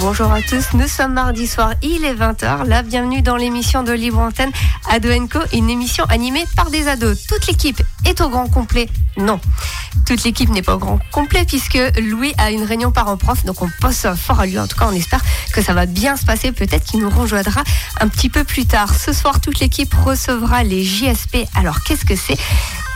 Bonjour à tous, nous sommes mardi soir, il est 20h. La bienvenue dans l'émission de Libre Antenne Ado une émission animée par des ados. Toute l'équipe est au grand complet Non, toute l'équipe n'est pas au grand complet puisque Louis a une réunion parents-prof, donc on passe fort à lui. En tout cas, on espère que ça va bien se passer. Peut-être qu'il nous rejoindra un petit peu plus tard. Ce soir, toute l'équipe recevra les JSP. Alors, qu'est-ce que c'est?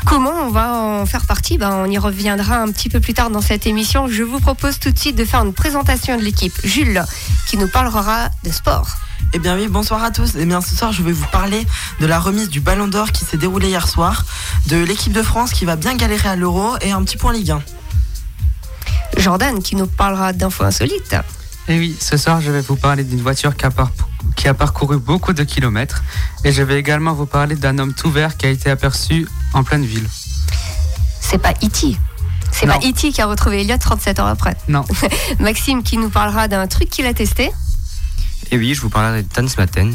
Comment on va en faire partie ben, On y reviendra un petit peu plus tard dans cette émission. Je vous propose tout de suite de faire une présentation de l'équipe. Jules, qui nous parlera de sport. Eh bien oui, bonsoir à tous. Eh bien ce soir, je vais vous parler de la remise du Ballon d'Or qui s'est déroulée hier soir, de l'équipe de France qui va bien galérer à l'Euro et un petit point Ligue 1. Jordan qui nous parlera d'infos insolites. Et eh oui, ce soir, je vais vous parler d'une voiture qui a, qui a, parcouru beaucoup de kilomètres. Et je vais également vous parler d'un homme tout vert qui a été aperçu en pleine ville. C'est pas E.T. C'est pas E.T. qui a retrouvé Elliot 37 ans après. Non. Maxime qui nous parlera d'un truc qu'il a testé. Et eh oui, je vous parlerai de Tan matin.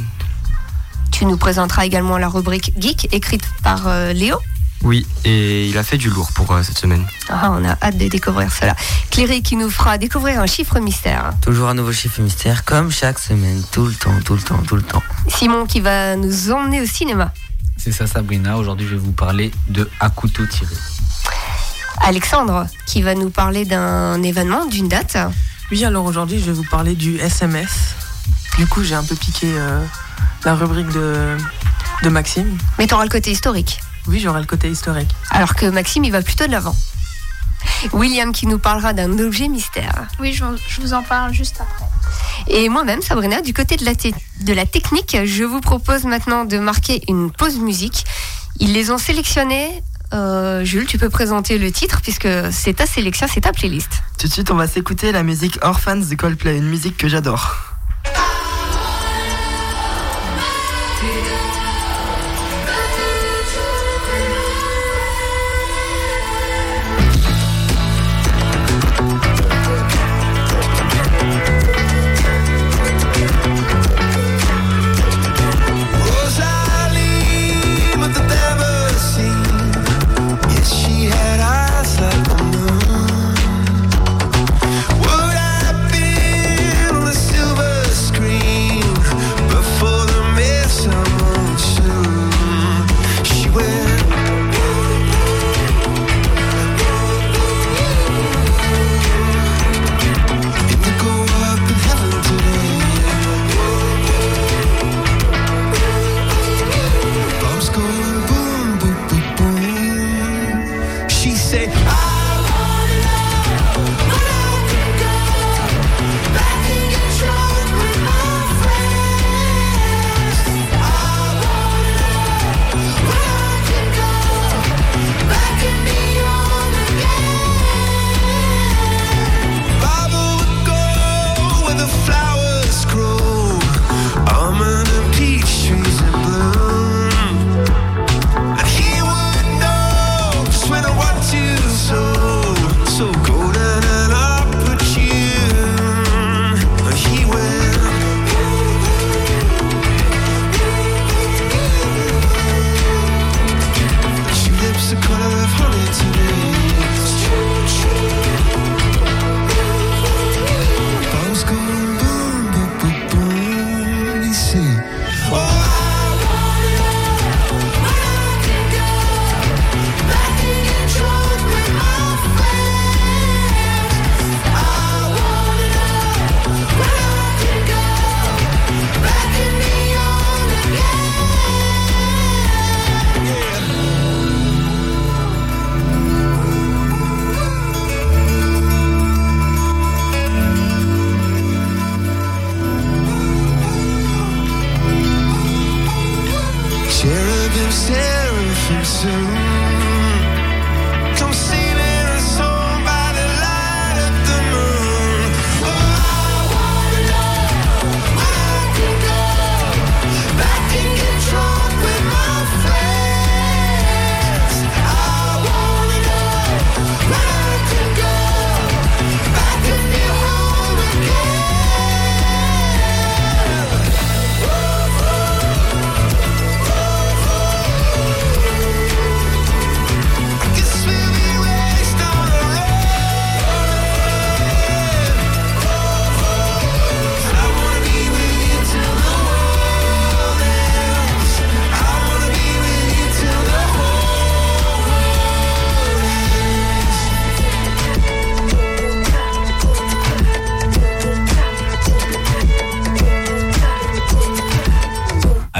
Tu nous présenteras également la rubrique Geek écrite par euh, Léo. Oui, et il a fait du lourd pour euh, cette semaine. Ah, on a hâte de découvrir cela. Cléry qui nous fera découvrir un chiffre mystère. Toujours un nouveau chiffre mystère, comme chaque semaine, tout le temps, tout le temps, tout le temps. Simon qui va nous emmener au cinéma. C'est ça Sabrina, aujourd'hui je vais vous parler de À couteau tiré. Alexandre qui va nous parler d'un événement, d'une date. Oui, alors aujourd'hui je vais vous parler du SMS. Du coup j'ai un peu piqué euh, la rubrique de, de Maxime. Mais tu auras le côté historique. Oui, j'aurai le côté historique. Alors que Maxime, il va plutôt de l'avant. William qui nous parlera d'un objet mystère. Oui, je, vous en parle juste après. Et moi-même, Sabrina, du côté de la, de la technique, je vous propose maintenant de marquer une pause musique. Ils les ont sélectionnés. Euh, Jules, tu peux présenter le titre puisque c'est ta sélection, c'est ta playlist. Tout de suite, on va s'écouter la musique Orphans de Coldplay, une musique que j'adore.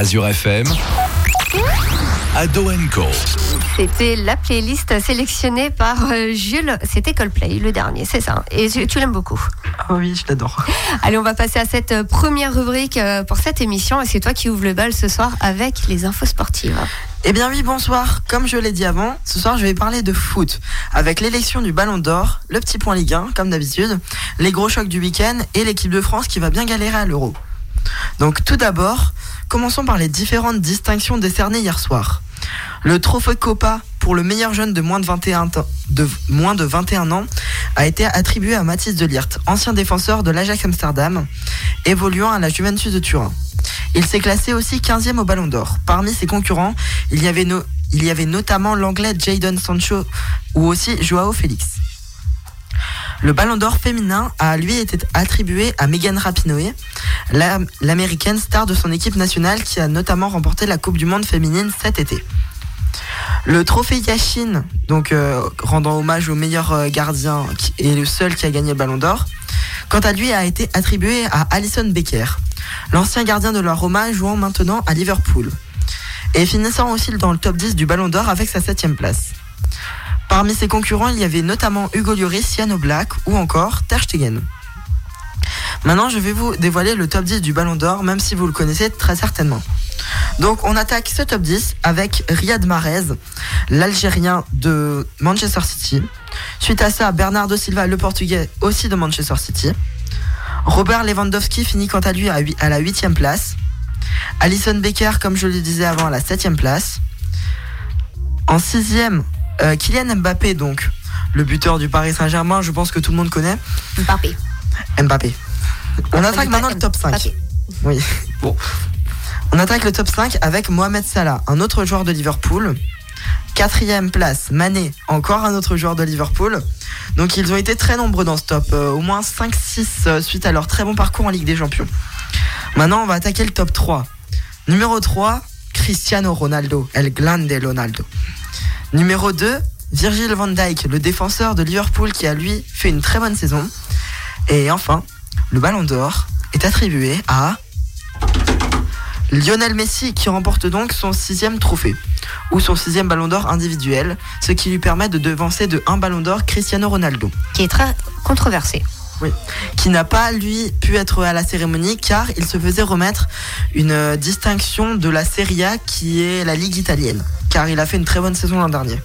Azure FM, Ado Co. C'était la playlist sélectionnée par euh, Jules. C'était Coldplay, le dernier, c'est ça. Et tu l'aimes beaucoup. Ah oui, je l'adore. Allez, on va passer à cette euh, première rubrique euh, pour cette émission. Et c'est toi qui ouvre le bal ce soir avec les infos sportives. Eh bien oui, bonsoir. Comme je l'ai dit avant, ce soir je vais parler de foot, avec l'élection du Ballon d'Or, le petit point Ligue 1, comme d'habitude, les gros chocs du week-end et l'équipe de France qui va bien galérer à l'Euro. Donc tout d'abord, commençons par les différentes distinctions décernées hier soir. Le trophée Copa pour le meilleur jeune de moins de 21, temps- de moins de 21 ans a été attribué à Mathis Delirte, ancien défenseur de l'Ajax Amsterdam, évoluant à la Juventus de Turin. Il s'est classé aussi 15e au Ballon d'Or. Parmi ses concurrents, il y avait, no- il y avait notamment l'anglais Jadon Sancho ou aussi Joao Félix. Le Ballon d'Or féminin a lui été attribué à Megan Rapinoe, la- l'américaine star de son équipe nationale qui a notamment remporté la Coupe du Monde féminine cet été. Le trophée Yashin, donc euh, rendant hommage au meilleur euh, gardien est le seul qui a gagné le Ballon d'Or, quant à lui a été attribué à Alison Becker, l'ancien gardien de la Roma jouant maintenant à Liverpool, et finissant aussi dans le top 10 du Ballon d'Or avec sa septième place. Parmi ses concurrents, il y avait notamment Hugo Lloris, Jan Oblak ou encore Ter Stegen. Maintenant, je vais vous dévoiler le top 10 du Ballon d'Or, même si vous le connaissez très certainement. Donc, on attaque ce top 10 avec Riyad Mahrez, l'Algérien de Manchester City. Suite à ça, Bernardo Silva, le Portugais, aussi de Manchester City. Robert Lewandowski finit quant à lui à la 8 place. Alison Becker, comme je le disais avant, à la 7 place. En sixième, euh, Kylian Mbappé, donc le buteur du Paris Saint-Germain, je pense que tout le monde connaît. Mbappé. Mbappé. On attaque maintenant le top 5. Mbappé. Oui, bon. On attaque le top 5 avec Mohamed Salah, un autre joueur de Liverpool. Quatrième place, Mané, encore un autre joueur de Liverpool. Donc ils ont été très nombreux dans ce top, euh, au moins 5-6 euh, suite à leur très bon parcours en Ligue des Champions. Maintenant on va attaquer le top 3. Numéro 3, Cristiano Ronaldo, El Grande Ronaldo. Numéro 2, Virgil van Dijk, le défenseur de Liverpool qui a lui fait une très bonne saison. Et enfin, le Ballon d'Or est attribué à Lionel Messi qui remporte donc son sixième trophée ou son sixième Ballon d'Or individuel, ce qui lui permet de devancer de un Ballon d'Or Cristiano Ronaldo, Qui est très controversé. Qui n'a pas lui pu être à la cérémonie car il se faisait remettre une euh, distinction de la Serie A qui est la Ligue italienne, car il a fait une très bonne saison l'an dernier.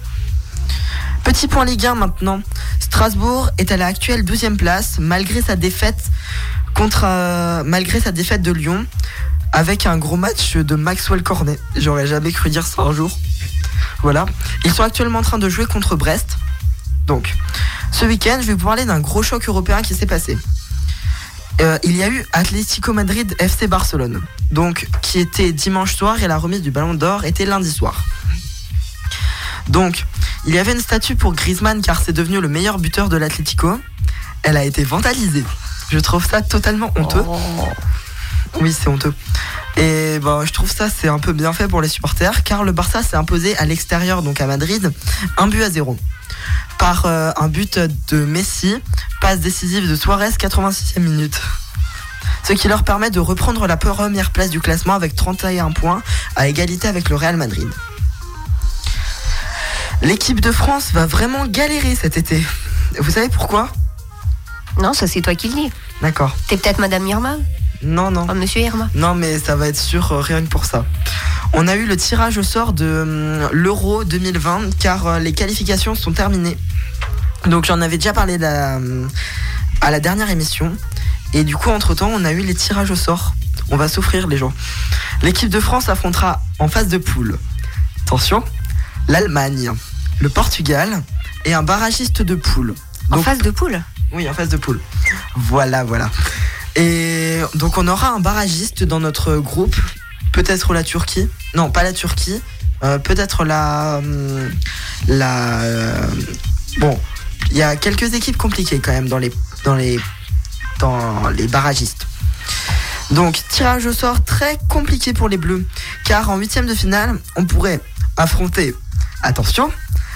Petit point Ligue 1 maintenant. Strasbourg est à la actuelle 12e place malgré sa défaite contre euh, malgré sa défaite de Lyon avec un gros match de Maxwell Cornet. J'aurais jamais cru dire ça un jour. Voilà. Ils sont actuellement en train de jouer contre Brest. Donc, ce week-end, je vais vous parler d'un gros choc européen qui s'est passé. Euh, il y a eu Atlético Madrid FC Barcelone, donc qui était dimanche soir et la remise du Ballon d'Or était lundi soir. Donc, il y avait une statue pour Griezmann car c'est devenu le meilleur buteur de l'Atlético. Elle a été vandalisée. Je trouve ça totalement honteux. Oui, c'est honteux. Et ben, je trouve ça c'est un peu bien fait pour les supporters car le Barça s'est imposé à l'extérieur, donc à Madrid, un but à zéro. Par euh, un but de Messi, passe décisive de Suarez, 86e minute. Ce qui leur permet de reprendre la première place du classement avec 31 points à égalité avec le Real Madrid. L'équipe de France va vraiment galérer cet été. Vous savez pourquoi? Non, ça c'est toi qui le dis. D'accord. T'es peut-être Madame Irma? Non, non. Oh, Monsieur Irma. Non, mais ça va être sûr euh, rien que pour ça. On a eu le tirage au sort de hum, l'Euro 2020 car euh, les qualifications sont terminées. Donc j'en avais déjà parlé la- à la dernière émission. Et du coup, entre-temps, on a eu les tirages au sort. On va souffrir les gens. L'équipe de France affrontera en phase de poule. Attention, l'Allemagne, le Portugal et un barragiste de poule. En phase de poule? oui, en phase de poule. Voilà, voilà. Donc on aura un barragiste dans notre groupe. Peut-être la Turquie. Non, pas la Turquie. Euh, Peut-être la... hum, La... euh, Bon, il y a quelques équipes compliquées quand même dans les, dans dans les barragistes. Donc, tirage au sort très compliqué pour les Bleus. Car en huitième de finale, on pourrait affronter, attention,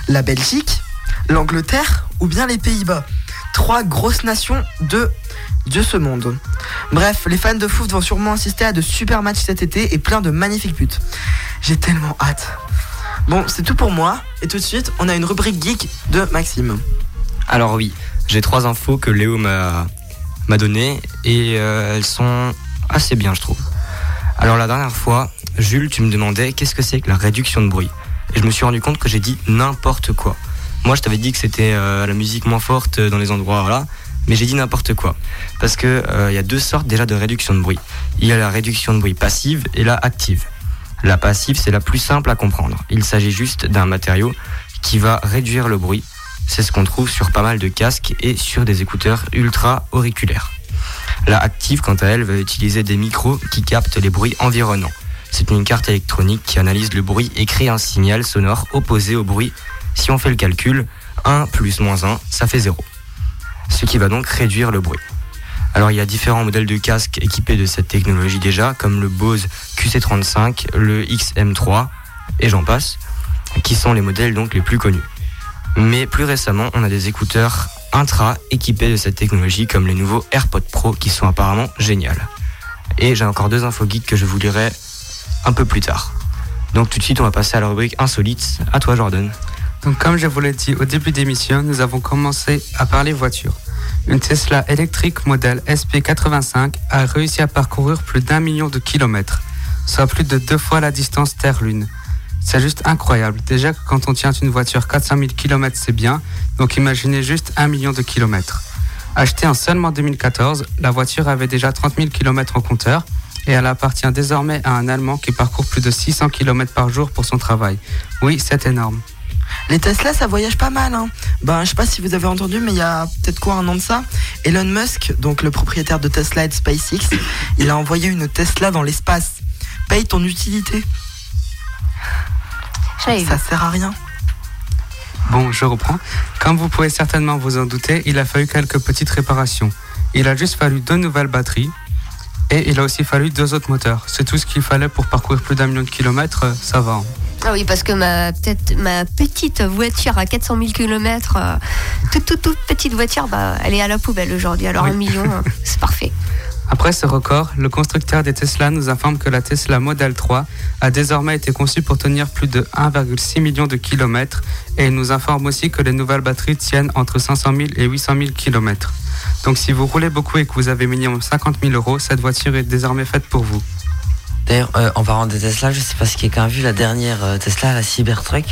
la Belgique, l'Angleterre ou bien les Pays-Bas. Trois grosses nations de, de ce monde. Bref, les fans de foot vont sûrement assister à de super matchs cet été et plein de magnifiques buts. J'ai tellement hâte. Bon, c'est tout pour moi. Et tout de suite, on a une rubrique geek de Maxime. Alors oui, j'ai trois infos que Léo m'a données et euh, elles sont assez bien, je trouve. Alors la dernière fois, Jules, tu me demandais qu'est-ce que c'est que la réduction de bruit. Et je me suis rendu compte que j'ai dit n'importe quoi. Moi, je t'avais dit que c'était euh, la musique moins forte dans les endroits là, mais j'ai dit n'importe quoi. Parce que euh, il y a deux sortes déjà de réduction de bruit. Il y a la réduction de bruit passive et la active. La passive, c'est la plus simple à comprendre. Il s'agit juste d'un matériau qui va réduire le bruit. C'est ce qu'on trouve sur pas mal de casques et sur des écouteurs ultra auriculaires. La active, quant à elle, va utiliser des micros qui captent les bruits environnants. C'est une carte électronique qui analyse le bruit et crée un signal sonore opposé au bruit. Si on fait le calcul, 1 plus moins 1, ça fait 0. Ce qui va donc réduire le bruit. Alors il y a différents modèles de casques équipés de cette technologie déjà, comme le Bose QC35, le XM3 et j'en passe, qui sont les modèles donc les plus connus. Mais plus récemment, on a des écouteurs intra équipés de cette technologie comme les nouveaux AirPods Pro qui sont apparemment géniales. Et j'ai encore deux infos geeks que je vous lirai un peu plus tard. Donc tout de suite, on va passer à la rubrique insolite. À toi, Jordan. Donc comme je vous l'ai dit au début d'émission, nous avons commencé à parler voiture. Une Tesla électrique modèle SP85 a réussi à parcourir plus d'un million de kilomètres, soit plus de deux fois la distance Terre-Lune. C'est juste incroyable. Déjà que quand on tient une voiture 400 000 km, c'est bien, donc imaginez juste un million de kilomètres. Achetée en seulement 2014, la voiture avait déjà 30 000 km en compteur et elle appartient désormais à un Allemand qui parcourt plus de 600 km par jour pour son travail. Oui, c'est énorme. Les Tesla, ça voyage pas mal. Hein. Ben, je sais pas si vous avez entendu, mais il y a peut-être quoi un an de ça. Elon Musk, donc le propriétaire de Tesla et de SpaceX, il a envoyé une Tesla dans l'espace. Paye ton utilité. Ça sert à rien. Bon, je reprends. Comme vous pouvez certainement vous en douter, il a fallu quelques petites réparations. Il a juste fallu deux nouvelles batteries et il a aussi fallu deux autres moteurs. C'est tout ce qu'il fallait pour parcourir plus d'un million de kilomètres, euh, ça va. Hein. Ah oui, parce que ma, peut-être ma petite voiture à 400 000 km, toute, toute, toute petite voiture, bah, elle est à la poubelle aujourd'hui. Alors Oui. un million, euh, c'est parfait. Après ce record, le constructeur des Tesla nous informe que la Tesla Model 3 a désormais été conçue pour tenir plus de 1,6 million de kilomètres et il nous informe aussi que les nouvelles batteries tiennent entre 500 000 et 800 000 kilomètres. Donc si vous roulez beaucoup et que vous avez minimum 50 000 euros, cette voiture est désormais faite pour vous. D'ailleurs, euh, en parlant de Tesla, je sais pas si quelqu'un a vu la dernière euh, Tesla, la Cybertruck.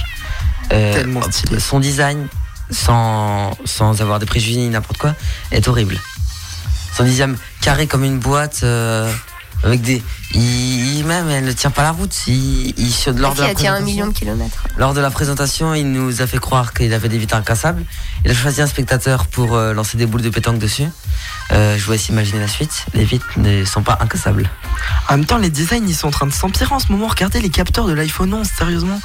Euh, Tellement stylé. Son design, sans, sans avoir des préjugés ni n'importe quoi, est horrible. Son design carré comme une boîte, euh, avec des. Il, il- même, elle ne tient pas la route. Il, il, sur- lors, de Qui la a tient un million de kilomètres. lors de la présentation, il nous a fait croire qu'il avait des vitres incassables. Il a choisi un spectateur pour euh, lancer des boules de pétanque dessus. Euh, je vous laisse imaginer la suite. Les vitres ne sont pas incassables. En même temps, les designs, ils sont en train de s'empirer en ce moment. Regardez les capteurs de l'iPhone 11, sérieusement.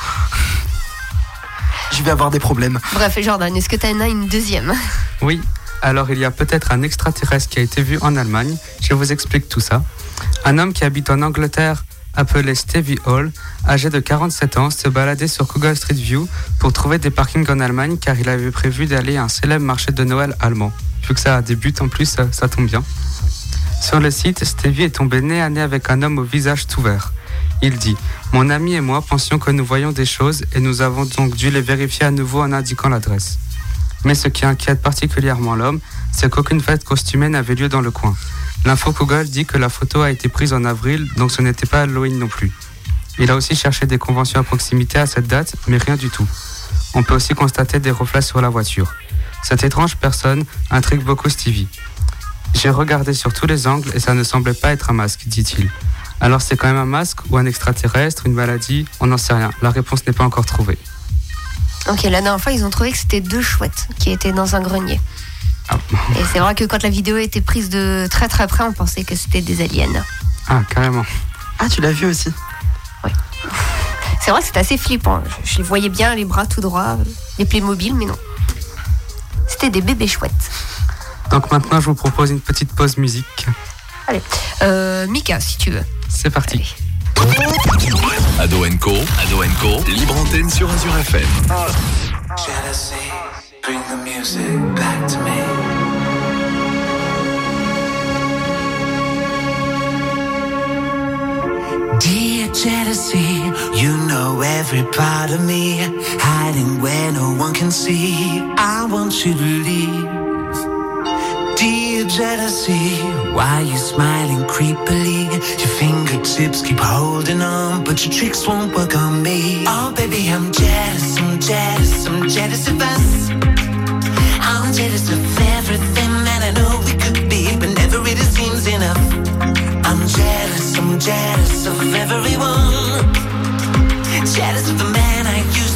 Je vais avoir des problèmes. Bref, Jordan, est-ce que tu en as une deuxième? Oui, alors il y a peut-être un extraterrestre qui a été vu en Allemagne. Je vous explique tout ça. Un homme qui habite en Angleterre, appelé Stevie Hall, âgé de 47 ans, se baladait sur Google Street View pour trouver des parkings en Allemagne car il avait prévu d'aller à un célèbre marché de Noël allemand. Vu que ça débute en plus, ça, tombe bien. Sur le site, Stevie est tombé nez à nez avec un homme au visage tout vert. Il dit Mon ami et moi pensions que nous voyions des choses et nous avons donc dû les vérifier à nouveau en indiquant l'adresse. Mais ce qui inquiète particulièrement l'homme, c'est qu'aucune fête costumée n'avait lieu dans le coin. L'info Google dit que la photo a été prise en avril, donc ce n'était pas Halloween non plus. Il a aussi cherché des conventions à proximité à cette date, mais rien du tout. On peut aussi constater des reflets sur la voiture. Cette étrange personne intrigue beaucoup Stevie. J'ai regardé sur tous les angles et ça ne semblait pas être un masque, dit-il. Alors c'est quand même un masque ou un extraterrestre, une maladie? On n'en sait rien. La réponse n'est pas encore trouvée. Ok, la dernière fois, ils ont trouvé que c'était deux chouettes qui étaient dans un grenier. Ah, Et c'est vrai que quand la vidéo était prise de très très près, on pensait que c'était des aliens. ah carrément. Ah, tu l'as vu aussi C'est vrai que c'était assez flippant. Je, je les voyais bien, les bras tout droits, les Playmobil, mais non. C'était des bébés chouettes. Donc maintenant, je vous propose une petite pause musique. Euh, Mika, si tu veux. C'est parti. Allez. Ado Co, Ado Co, libre antenne sur Azure FM. Jealousy, Bring the music back to me. Dear jealousy, you know every part of me, hiding where no one can see. I want you to leave. Jealousy, why you smiling creepily? Your fingertips keep holding on, but your tricks won't work on me. Oh, baby, I'm jealous, I'm jealous, I'm jealous of us. I'm jealous of everything that I know we could be, but never really seems enough. I'm jealous, I'm jealous of everyone. Jealous of the man I used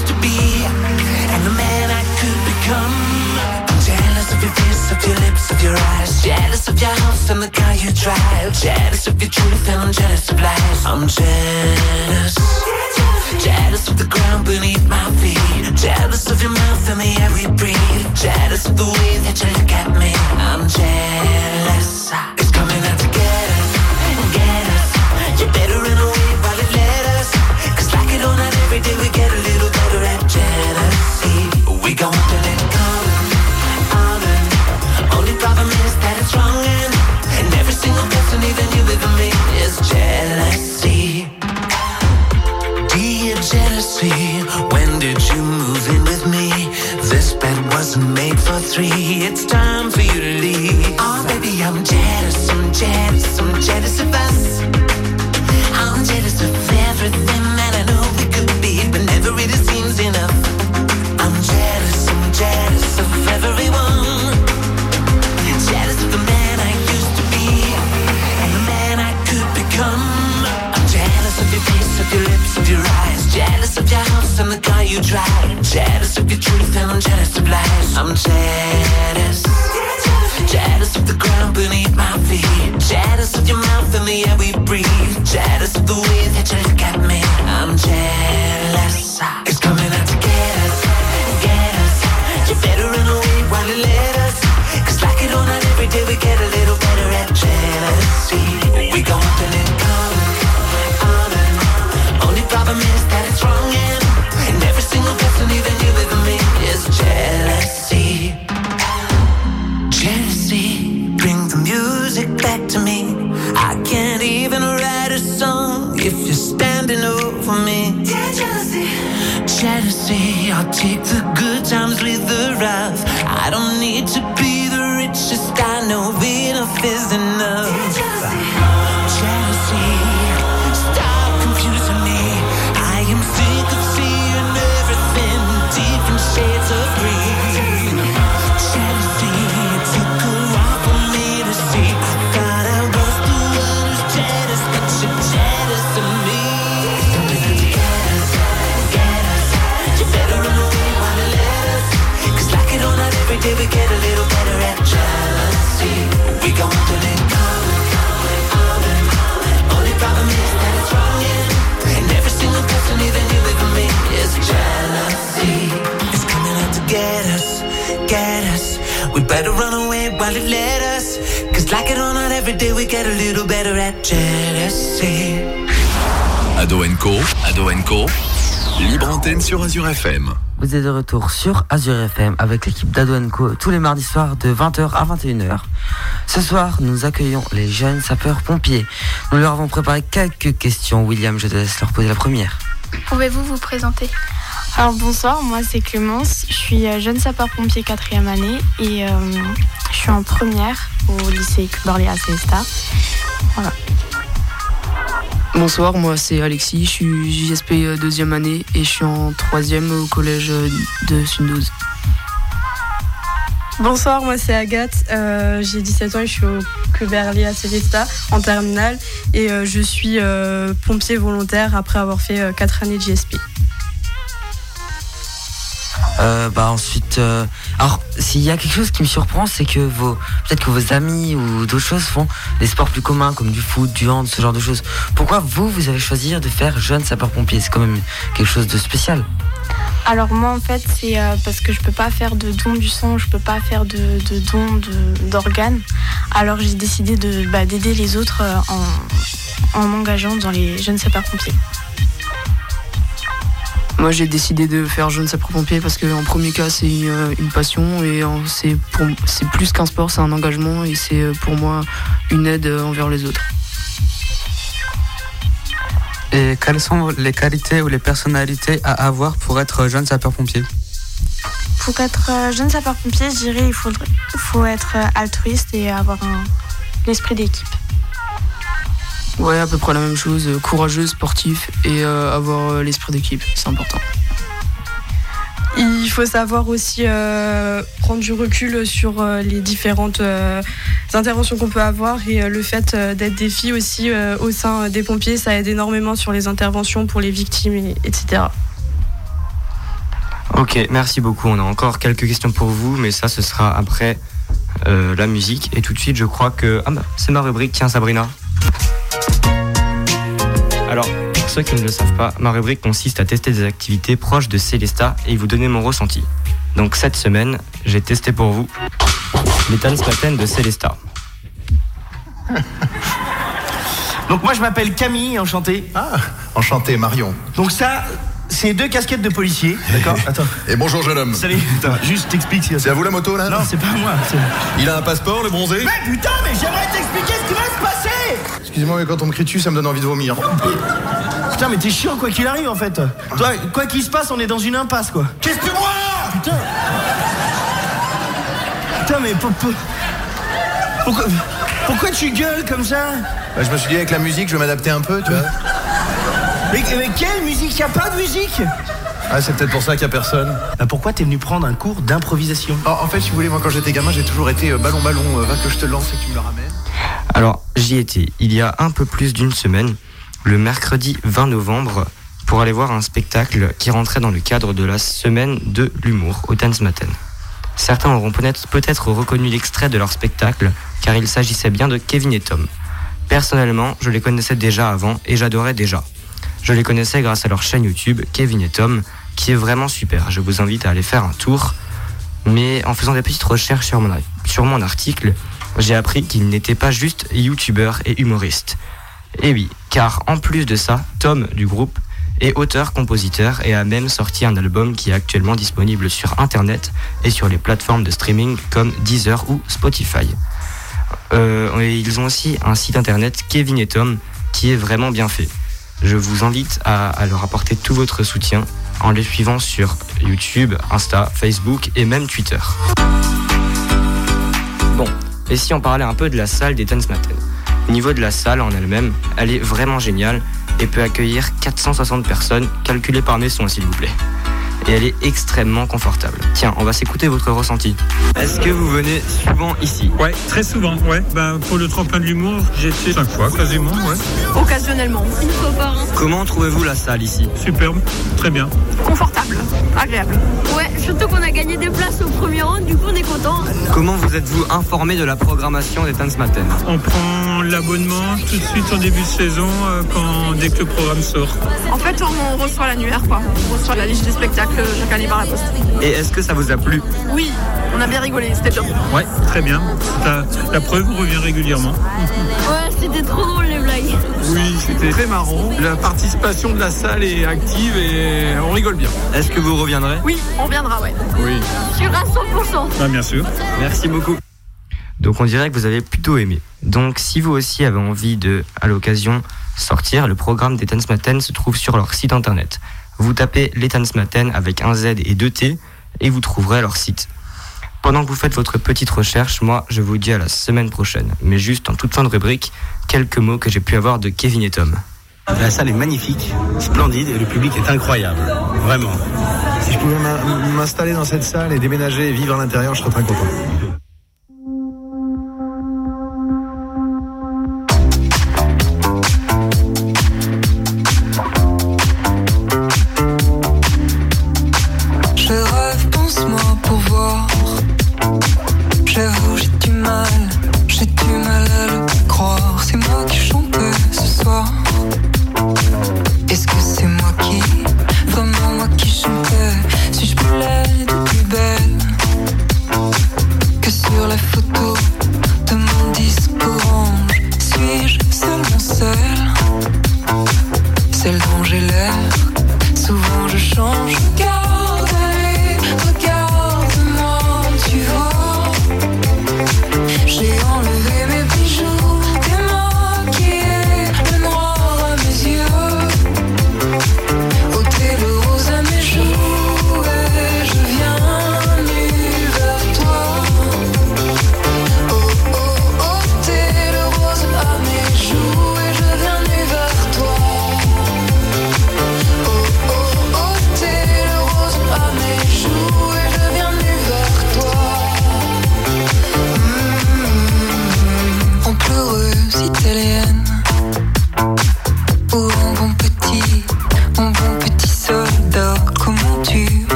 of your face, of your lips, of your eyes. Jealous of your house and the car you drive. Jealous of your truth and I'm jealous of lies. I'm jealous. Jealous of the ground beneath my feet. Jealous of your mouth and the air we breathe. Jealous of the way that you look at me. I'm jealous. It's coming out to get us, get us. You better run away while it let us. Cause like it or not, every day we get a little better at jealousy. For three. It's time for you to leave. Oh, baby, I'm jealous, I'm jealous, I'm jealous of us. I'm jealous of everything that I you drive. Jealous of your truth and I'm jealous of lies. I'm jealous. Jealous of the ground beneath my feet. Jealous of your mouth and the air we breathe. Jealous of the way that you look at me. I'm jealous. Every day we get a little better at jealousy. Ado Co, Ado Co, libre antenne sur Azure FM. Vous êtes de retour sur Azure FM avec l'équipe d'Adoenco tous les mardis soirs de 20h à 21h. Ce soir, nous accueillons les jeunes sapeurs-pompiers. Nous leur avons préparé quelques questions. William, je te laisse leur poser la première. Pouvez-vous vous présenter? Alors bonsoir, moi c'est Clémence, je suis euh, jeune sapeur-pompier quatrième année et euh, je suis en première au lycée Cuberlé à Célestat. Voilà. Bonsoir, moi c'est Alexis, je suis JSP euh, deuxième année et je suis en troisième au collège euh, de Sundouze. Bonsoir, moi c'est Agathe, euh, j'ai 17 ans et je suis au Cluberly à Célesta en terminale et euh, je suis euh, pompier volontaire après avoir fait 4 années de JSP. Euh, bah ensuite, euh, alors s'il y a quelque chose qui me surprend, c'est que vos, peut-être que vos amis ou d'autres choses font des sports plus communs comme du foot, du hand, ce genre de choses. Pourquoi vous, vous avez choisi de faire jeune sapeur-pompier? C'est quand même quelque chose de spécial. Alors moi en fait c'est euh, parce que je peux pas faire de don du sang, je peux pas faire de, de don d'organes. Alors j'ai décidé de bah, d'aider les autres en, en m'engageant dans les jeunes sapeurs-pompiers. Moi j'ai décidé de faire jeune sapeur-pompier parce que en premier cas c'est une, euh, une passion et en- c'est plus qu'un sport, c'est un engagement et c'est euh, pour moi une aide euh, envers les autres. Et quelles sont les qualités ou les personnalités à avoir pour être jeune sapeur-pompier? Pour être euh, jeune sapeur-pompier, je dirais il faudrait- faut être euh, altruiste et avoir l'esprit d'équipe. Ouais, à peu près la même chose. euh, Courageux, sportif et euh, avoir euh, l'esprit d'équipe, c'est important. Il faut savoir aussi euh, prendre du recul sur euh, les différentes euh, interventions qu'on peut avoir et euh, le fait euh, d'être des filles aussi euh, au sein des pompiers, ça aide énormément sur les interventions pour les victimes, et- etc. Ok, merci beaucoup. On a encore quelques questions pour vous, mais ça, ce sera après euh, la musique. Et tout de suite, je crois que. Ah bah, c'est ma rubrique, tiens, Sabrina. Ceux qui ne le savent pas, ma rubrique consiste à tester des activités proches de Célesta et vous donner mon ressenti. Donc, cette semaine, j'ai testé pour vous les Tanzmatten de Célesta. Donc moi je m'appelle Camille, enchanté. Ah, enchanté Marion. Donc ça, c'est deux casquettes de policier. D'accord Attends. Et bonjour jeune homme. Salut, attends, juste t'explique. si- C'est à vous la moto là Non, c'est pas moi. Il a un passeport le bronzé Mais putain, mais j'aimerais t'expliquer ce qui va se passer Excusez-moi mais quand on me crie dessus ça me donne envie de vomir. Putain, mais t'es chiant quoi qu'il arrive en fait. Toi, quoi qu'il se passe, on est dans une impasse quoi. Qu'est-ce que tu vois Putain Putain, mais pour- pour- pourquoi, pourquoi tu gueules comme ça Bah, je me suis dit avec la musique je vais m'adapter un peu tu vois. mais, mais quelle musique? Y a pas de musique? Ah c'est peut-être pour ça qu'il y a personne. Bah pourquoi t'es venu prendre un cours d'improvisation? Oh, en fait si vous voulez moi quand j'étais gamin j'ai toujours été euh, ballon ballon euh, va que je te lance et que tu me le ramènes. Alors, j'y étais il y a un peu plus d'une semaine, le mercredi 20 novembre, pour aller voir un spectacle qui rentrait dans le cadre de la semaine de l'humour au Tanzmatten. Certains auront peut-être reconnu l'extrait de leur spectacle, car il s'agissait bien de Kevin et Tom. Personnellement, je les connaissais déjà avant et j'adorais déjà. Je les connaissais grâce à leur chaîne YouTube, Kevin et Tom, qui est vraiment super. Je vous invite à aller faire un tour. Mais en faisant des petites recherches sur mon, sur mon article, j'ai appris qu'ils n'étaient pas juste youtubeurs et humoristes. Et oui, car en plus de ça, Tom du groupe est auteur-compositeur et a même sorti un album qui est actuellement disponible sur internet et sur les plateformes de streaming comme Deezer ou Spotify. Euh, et ils ont aussi un site internet Kevin et Tom qui est vraiment bien fait. Je vous invite à, à leur apporter tout votre soutien en les suivant sur YouTube, Insta, Facebook et même Twitter. Bon, et si on parlait un peu de la salle des Tanzmatten Au niveau de la salle en elle-même, elle est vraiment géniale et peut accueillir 460 personnes, calculées par maison s'il vous plaît. Et elle est extrêmement confortable. Tiens, on va s'écouter votre ressenti. Est-ce que vous venez souvent ici? Ouais, très souvent, ouais. Ben, pour le tremplin de l'humour, j'étais cinq fois quasiment, ouais. Occasionnellement. Une fois par an. Comment trouvez-vous la salle ici? Superbe, très bien. Confortable, agréable. Ouais, surtout qu'on a gagné des places au premier rang, du coup on est content. Comment vous êtes-vous informé de la programmation des Tanzmatten On prend l'abonnement tout de suite en début de saison, euh, quand, dès que le programme sort. En fait, on reçoit l'annuaire, quoi. On reçoit la liste des spectacles chaque année par la poste. Et est-ce que ça vous a plu? Oui, on a bien rigolé, c'était top. Ouais, très bien. La, la preuve revient régulièrement. Ouais, c'était trop drôle les blagues. Oui, c'était très marrant. La participation de la salle est active et on rigole bien. Est-ce que vous reviendrez? Oui, on reviendra, ouais. Oui. Sur à 100%. Ah, bien sûr. Merci beaucoup. Donc on dirait que vous avez plutôt aimé. Donc si vous aussi avez envie de, à l'occasion, sortir, le programme des Tanzmatten se trouve sur leur site internet. Vous tapez les Tanzmatten avec un Z et deux T et vous trouverez leur site. Pendant que vous faites votre petite recherche, moi je vous dis à la semaine prochaine. Mais juste en toute fin de rubrique, quelques mots que j'ai pu avoir de Kevin et Tom. La salle est magnifique, splendide et le public est incroyable. Vraiment. Si je pouvais m'in- m'installer dans cette salle et déménager et vivre à l'intérieur, je serais très content.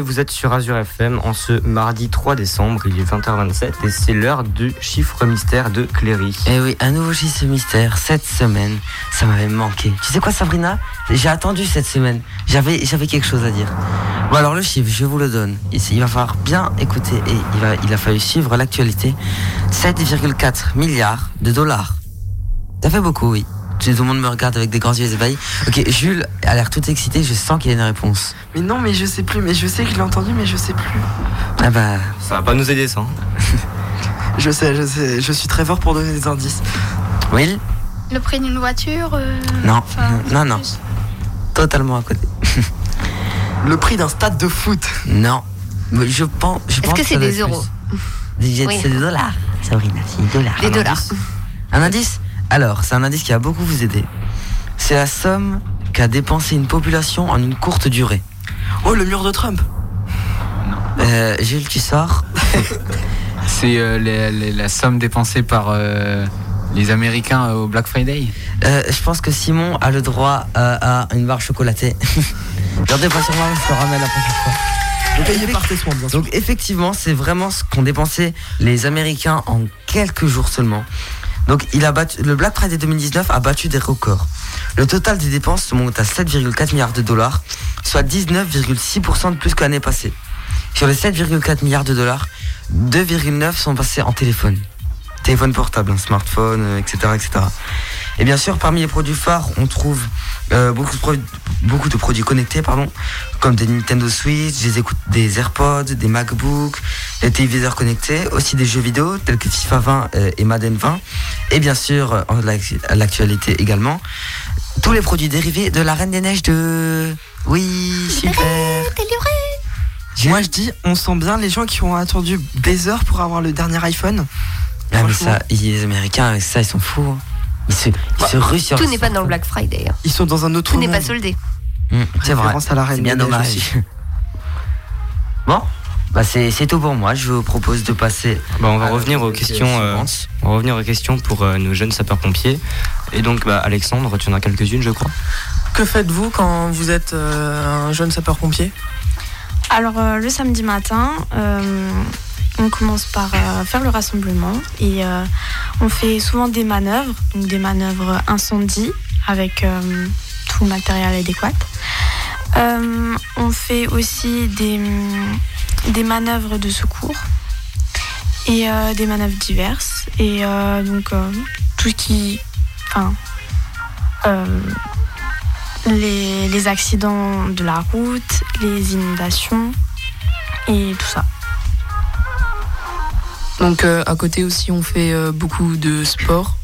Vous êtes sur Azure FM en ce mardi 3 décembre, il est 20h27 et c'est l'heure du chiffre mystère de Cléry. Eh oui, un nouveau chiffre mystère cette semaine. Ça m'avait manqué. Tu sais quoi, Sabrina? J'ai attendu cette semaine. J'avais, j'avais quelque chose à dire. Bon, alors le chiffre, je vous le donne. Il, va falloir bien écouter et il, il a fallu suivre l'actualité. 7,4 milliards de dollars. Ça fait beaucoup, oui. Tout le monde me regarde avec des grands yeux ébahis. Ok, Jules a l'air tout excité. Je sens qu'il a une réponse. Mais non, mais je sais plus. Mais je sais que je l'ai entendu, mais je sais plus. Ah bah. Ça va pas nous aider ça. hein. Je sais, je sais. Je suis très fort pour donner des indices. Will Le prix d'une voiture euh, Non, enfin, non, non. Totalement à côté. Le prix d'un stade de foot. Non. Mais je pense. je Est-ce pense que c'est des euros plus. Des- Oui. C'est des dollars. Sabrina, c'est des dollars. Des Un dollars. indice Un indice Alors, c'est un indice qui va beaucoup vous aider. C'est la somme qu'a dépensé une population en une courte durée. Oh, le mur de Trump. Euh, Jules, tu sors C'est euh, les- les- la somme dépensée par euh, les Américains au Black Friday. Euh, Je pense que Simon a le droit euh, à une barre chocolatée. Regardez pas sur moi, je te ramène la prochaine fois. Donc, Payé par tes soins, bien sûr. Donc effectivement, c'est vraiment ce qu'ont dépensé les Américains en quelques jours seulement. Donc il a battu, le Black Friday 2019 a battu des records. Le total des dépenses se monte à 7,4 milliards de dollars, soit 19,6% de plus que l'année passée. Sur les 7,4 milliards de dollars, 2,9 sont passés en téléphone. Téléphone portable, un smartphone, euh, etc., etc. Et bien sûr, parmi les produits phares, on trouve euh, beaucoup, de pro- beaucoup de produits connectés, pardon, comme des Nintendo Switch, des, des AirPods, des MacBooks, des téléviseurs connectés, aussi des jeux vidéo tels que FIFA 20 euh, et Madden 20, et bien sûr, euh, en l'actualité également, tous les produits dérivés de la Reine des Neiges de... Oui, super Moi, je dis, on sent bien les gens qui ont attendu des heures pour avoir le dernier iPhone. Ah mais ça, les Américains, ça, ils sont fous. hein. Ils se, ils se ruent sur Tout n'est pas dans le Black Friday. hein. Ils sont dans un autre Tout n'est monde. pas soldé. Mmh, c'est vrai. Référence à la Reine C'est bien des Neiges dommage. aussi. Bon, bah c'est c'est tout pour moi. Je vous propose de passer. Bah, on va à la revenir aux rubrique questions. euh, suivante. on va revenir aux questions pour euh, nos jeunes sapeurs-pompiers. Et donc, bah, Alexandre, tu en as quelques-unes, je crois. Que faites-vous quand vous êtes euh, un jeune sapeur-pompier? Alors euh, le samedi matin, euh, on commence par euh, faire le rassemblement et euh, on fait souvent des manœuvres, donc des manœuvres incendie avec euh, tout le matériel adéquat. On fait aussi des, des manœuvres de secours et des manœuvres diverses et donc tout ce qui, enfin, les, les accidents de la route, les inondations et tout ça. Donc euh, à côté aussi on fait euh, beaucoup de sport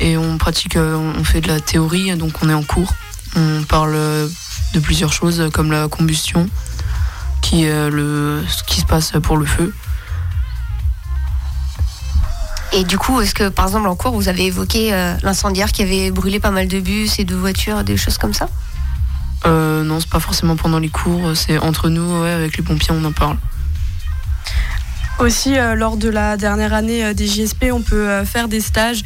et on pratique, euh, on fait de la théorie, donc on est en cours. On parle de plusieurs choses comme la combustion, qui est le, ce qui se passe pour le feu. Et du coup, est-ce que par exemple en cours, vous avez évoqué euh, l'incendiaire qui avait brûlé pas mal de bus et de voitures, des choses comme ça? Euh, non, c'est pas forcément pendant les cours, c'est entre nous, ouais, avec les pompiers on en parle. Aussi, euh, lors de la dernière année euh, des JSP, on peut euh, faire des stages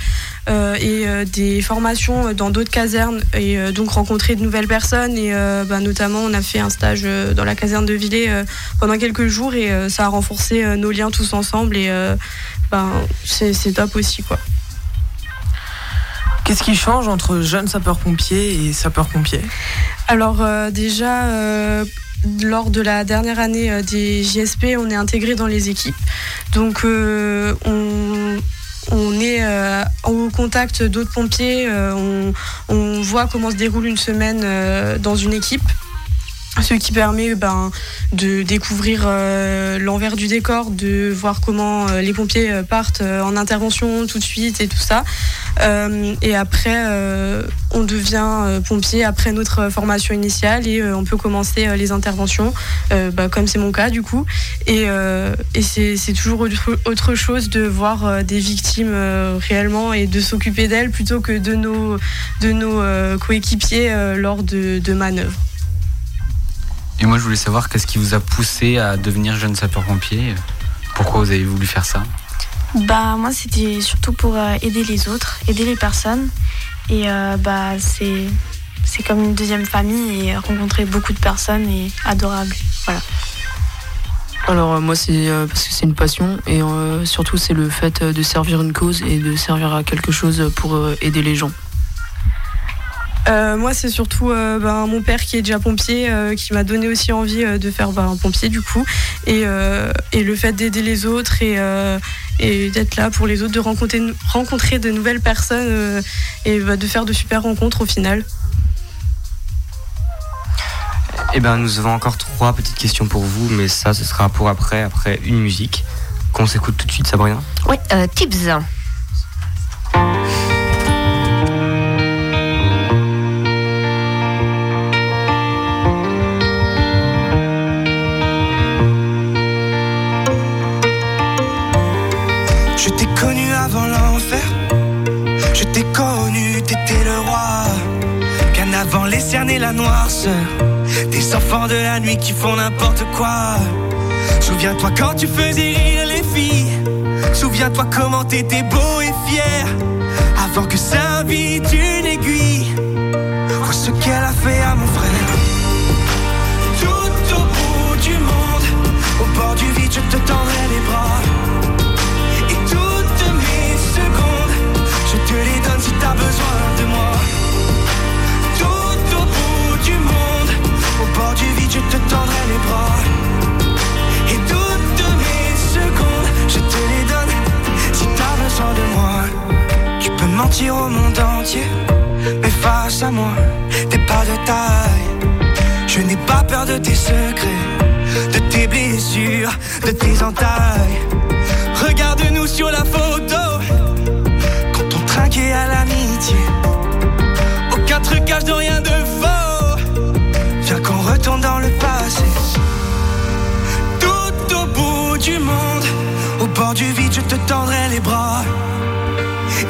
et des formations dans d'autres casernes et donc rencontrer de nouvelles personnes. Et bah, notamment, on a fait un stage dans la caserne de Villers pendant quelques jours et ça a renforcé nos liens tous ensemble et ben, c'est top aussi. quoi. Qu'est-ce qui change entre jeune sapeur-pompier et sapeur-pompier Alors déjà, lors de la dernière année euh, des JSP, on est intégré dans les équipes. Donc euh, on, est euh, au contact d'autres pompiers, euh, on, voit comment se déroule une semaine euh, dans une équipe. Ce qui permet ben, de découvrir euh, l'envers du décor, de voir comment euh, les pompiers euh, partent en intervention tout de suite et tout ça. Et après, on devient pompier après notre formation initiale et on peut commencer les interventions, bah, comme c'est mon cas du coup. Et, et c'est toujours autre, chose de voir des victimes réellement et de s'occuper d'elles plutôt que de nos, de nos coéquipiers lors de, de manœuvres. Et moi, je voulais savoir qu'est-ce qui vous a poussé à devenir jeune sapeur-pompier Pourquoi vous avez voulu faire ça Bah moi c'était surtout pour euh, aider les autres, aider les personnes et euh, bah c'est c'est comme une deuxième famille et rencontrer beaucoup de personnes est adorable. Voilà. Alors euh, moi c'est euh, parce que c'est une passion et euh, surtout c'est le fait de servir une cause et de servir à quelque chose pour euh, aider les gens. Euh, moi, c'est surtout euh, ben, mon père qui est déjà pompier, euh, qui m'a donné aussi envie euh, de faire ben, pompier du coup, et, euh, et le fait d'aider les autres et, euh, et d'être là pour les autres, de rencontrer, rencontrer de nouvelles personnes euh, et ben, de faire de super rencontres au final. Eh ben, nous avons encore trois petites questions pour vous, mais ça, ce sera pour après, après une musique qu'on s'écoute tout de suite, Sabrina? Oui, euh, tips. Je t'ai connu avant l'enfer. Je t'ai connu, t'étais le roi. Bien avant les cernes et la noirceur. Des enfants de la nuit qui font n'importe quoi. Souviens-toi quand tu faisais rire les filles. Souviens-toi comment t'étais beau et fier. Avant que s'invite une aiguille. Vois ce qu'elle a fait à mon frère. Au monde entier, mais face à moi, t'es pas de taille. Je n'ai pas peur de tes secrets, de tes blessures, de tes entailles. Regarde-nous sur la photo, à l'amitié. Aucun trucage de rien de faux. Viens qu'on retourne dans le passé. Tout au bout du monde, au bord du vide, je te tendrai les bras.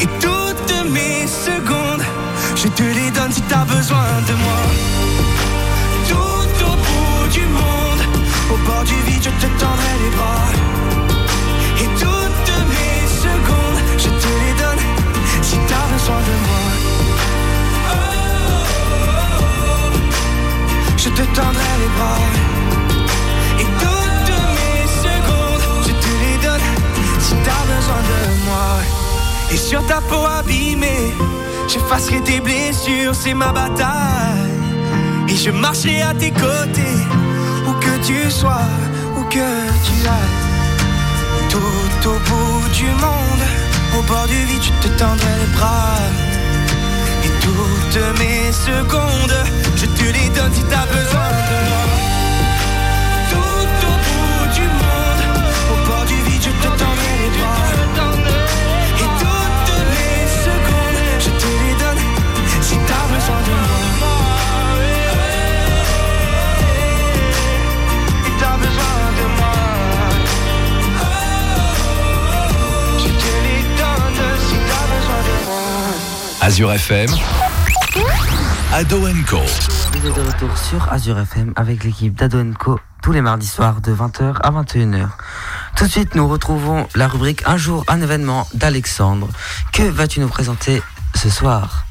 Et toutes mes secondes, je te les donne si t'as besoin de moi. Tout au bout du monde, au bord du vide, je te tendrai les bras. Te tendrai les bras. Et toutes mes secondes, je te les donne si t'as besoin de moi. Et sur ta peau abîmée, j'effacerai tes blessures, c'est ma bataille. Et je marcherai à tes côtés, où que tu sois, où que tu ailles. Tout au bout du monde, au bord du vide, je te tendrai les bras. Toutes mes secondes, je te les donne si t'as besoin de moi. Azure FM, Ado Co. Vous êtes de retour sur Azure FM avec l'équipe d'Ado Co tous les mardis soirs de 20h à 21h. Tout de suite, nous retrouvons la rubrique Un jour, un événement d'Alexandre. Que vas-tu nous présenter ce soir?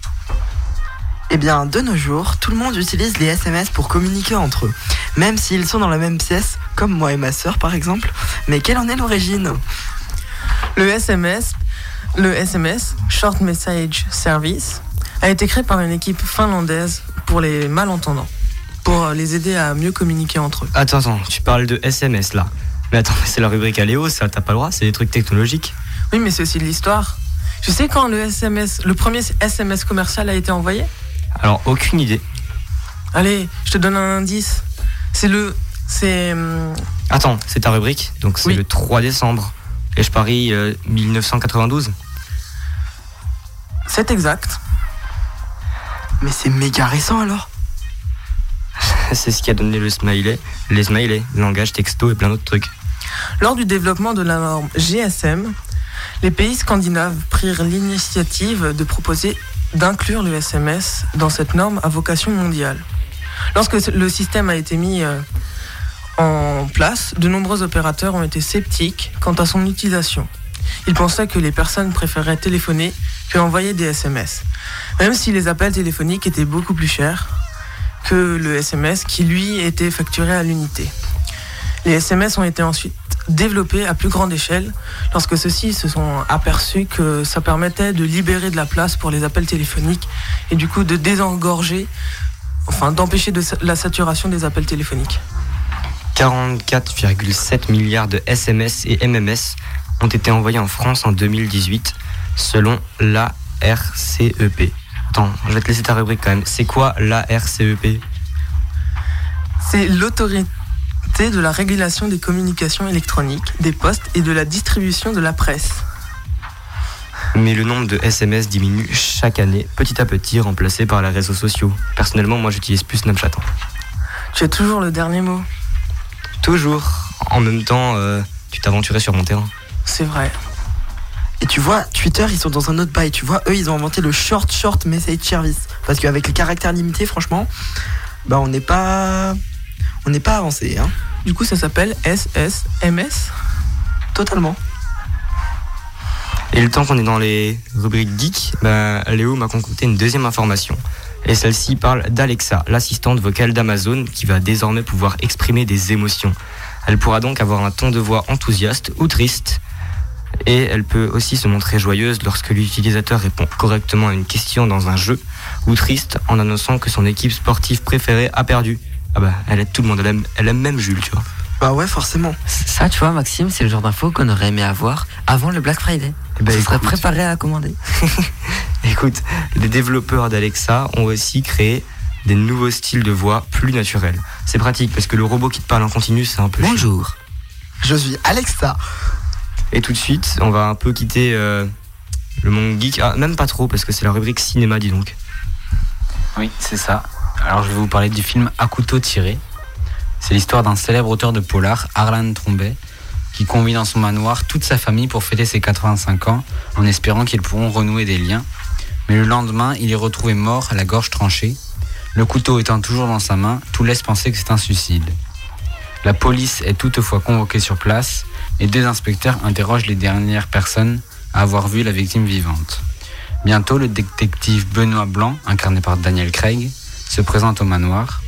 Eh bien, de nos jours, tout le monde utilise les SMS pour communiquer entre eux, même s'ils sont dans la même pièce, comme moi et ma sœur par exemple. Mais quelle en est l'origine? Le SMS, le SMS, Short Message Service, a été créé par une équipe finlandaise pour les malentendants, pour euh, les aider à mieux communiquer entre eux. Attends, attends, tu parles de SMS là. Mais attends, c'est la rubrique à Léo, ça t'as pas le droit, c'est des trucs technologiques. Oui, mais c'est aussi de l'histoire. Tu sais quand le SMS, le premier SMS commercial a été envoyé? Alors, aucune idée. Allez, je te donne un indice. C'est le, c'est hum, Attends, c'est ta rubrique, donc c'est le 3 décembre. Et je parie euh, 1992. c'est exact. Mais c'est méga récent alors c'est ce qui a donné le smiley, les smileys, le langage texto et plein d'autres trucs. Lors du développement de la norme GSM, les pays scandinaves prirent l'initiative de proposer d'inclure le SMS dans cette norme à vocation mondiale. Lorsque le système a été mis euh, en place, de nombreux opérateurs ont été sceptiques quant à son utilisation. il pensait que les personnes préféraient téléphoner que envoyer des SMS. Même si les appels téléphoniques étaient beaucoup plus chers que le SMS qui lui était facturé à l'unité. Les SMS ont été ensuite développés à plus grande échelle lorsque ceux-ci se sont aperçus que ça permettait de libérer de la place pour les appels téléphoniques et du coup de désengorger, enfin d'empêcher la saturation des appels téléphoniques. 44,7 milliards de SMS et MMS ont été envoyés en France en 2018, selon l'ARCEP. Attends, je vais te laisser ta rubrique quand même. C'est quoi l'ARCEP C'est l'autorité de la régulation des communications électroniques, des postes et de la distribution de la presse. Mais le nombre de SMS diminue chaque année, petit à petit, remplacé par les réseaux sociaux. Personnellement, moi, j'utilise plus Snapchat. Tu as toujours le dernier mot. Toujours. En même temps, euh, tu t'aventurais sur mon terrain. C'est vrai. Et tu vois, Twitter, ils sont dans un autre bail. Tu vois, eux, ils ont inventé le short short message service. Parce qu'avec les caractères limités, franchement, bah on n'est pas, on n'est pas avancé. Hein. Du coup, ça s'appelle SSMS. Totalement. Et le temps qu'on est dans les rubriques geek, bah, Léo m'a concocté une deuxième information. Et celle-ci parle d'Alexa, l'assistante vocale d'Amazon qui va désormais pouvoir exprimer des émotions. Elle pourra donc avoir un ton de voix enthousiaste ou triste. Et elle peut aussi se montrer joyeuse lorsque l'utilisateur répond correctement à une question dans un jeu, ou triste en annonçant que son équipe sportive préférée a perdu. Ah bah, elle aide tout le monde, elle aime, elle aime même Jules, tu vois. Bah ouais, forcément. Ça, tu vois, Maxime, c'est le genre d'info qu'on aurait aimé avoir avant le Black Friday. Eh ben, On serait écoute. préparé à commander. Écoute, les développeurs d'Alexa ont aussi créé des nouveaux styles de voix plus naturels. C'est pratique parce que le robot qui te parle en continu, c'est un peu. Bonjour. Je suis Alexa. Et tout de suite, on va un peu quitter euh, le monde geek. Ah, même pas trop parce que c'est la rubrique cinéma, dis donc. Oui, c'est ça. Alors je vais vous parler du film À couteau tiré. C'est l'histoire d'un célèbre auteur de polar, Arlan Trombet, qui convie dans son manoir toute sa famille pour fêter ses 85 ans en espérant qu'ils pourront renouer des liens. Mais le lendemain, il est retrouvé mort à la gorge tranchée. Le couteau étant toujours dans sa main, tout laisse penser que c'est un suicide. La police est toutefois convoquée sur place et deux inspecteurs interrogent les dernières personnes à avoir vu la victime vivante. Bientôt, le détective Benoît Blanc, incarné par Daniel Craig, se présente au manoir.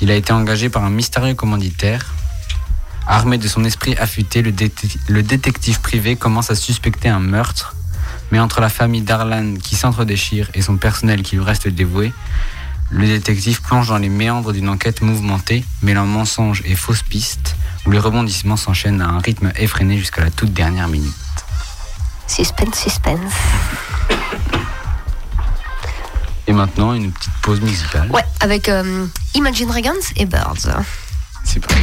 Il a été engagé par un mystérieux commanditaire. Armé de son esprit affûté, le, le détective privé commence à suspecter un meurtre. Mais entre la famille d'Arlan qui s'entre-déchire et son personnel qui lui reste dévoué, le détective plonge dans les méandres d'une enquête mouvementée, mêlant mensonges et fausses pistes, où les rebondissements s'enchaînent à un rythme effréné jusqu'à la toute dernière minute. Suspense, suspense. Et maintenant, une petite pause musicale. Ouais, avec euh, Imagine Dragons et Birds. C'est parti.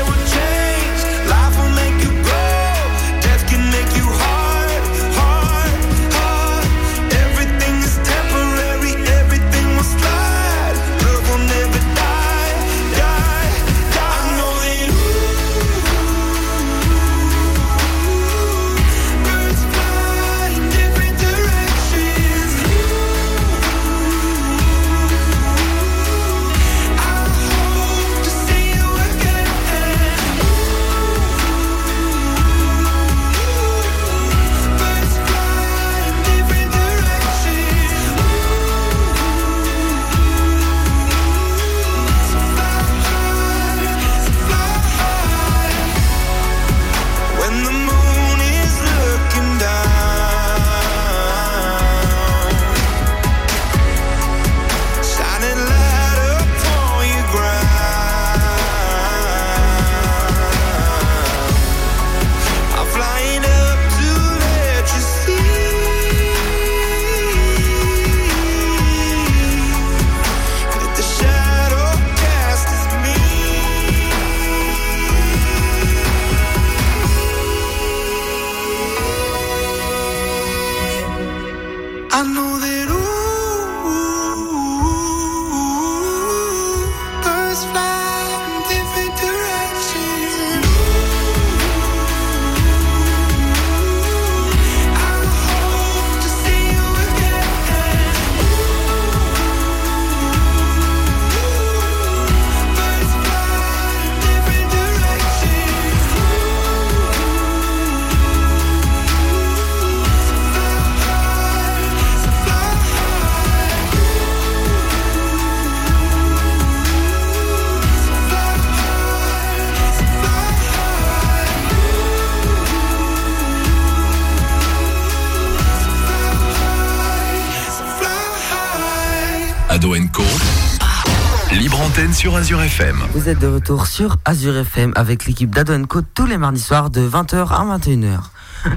sur Azure FM. Vous êtes de retour sur Azure FM avec l'équipe d'Adoenco tous les mardis soirs de 20h à 21h.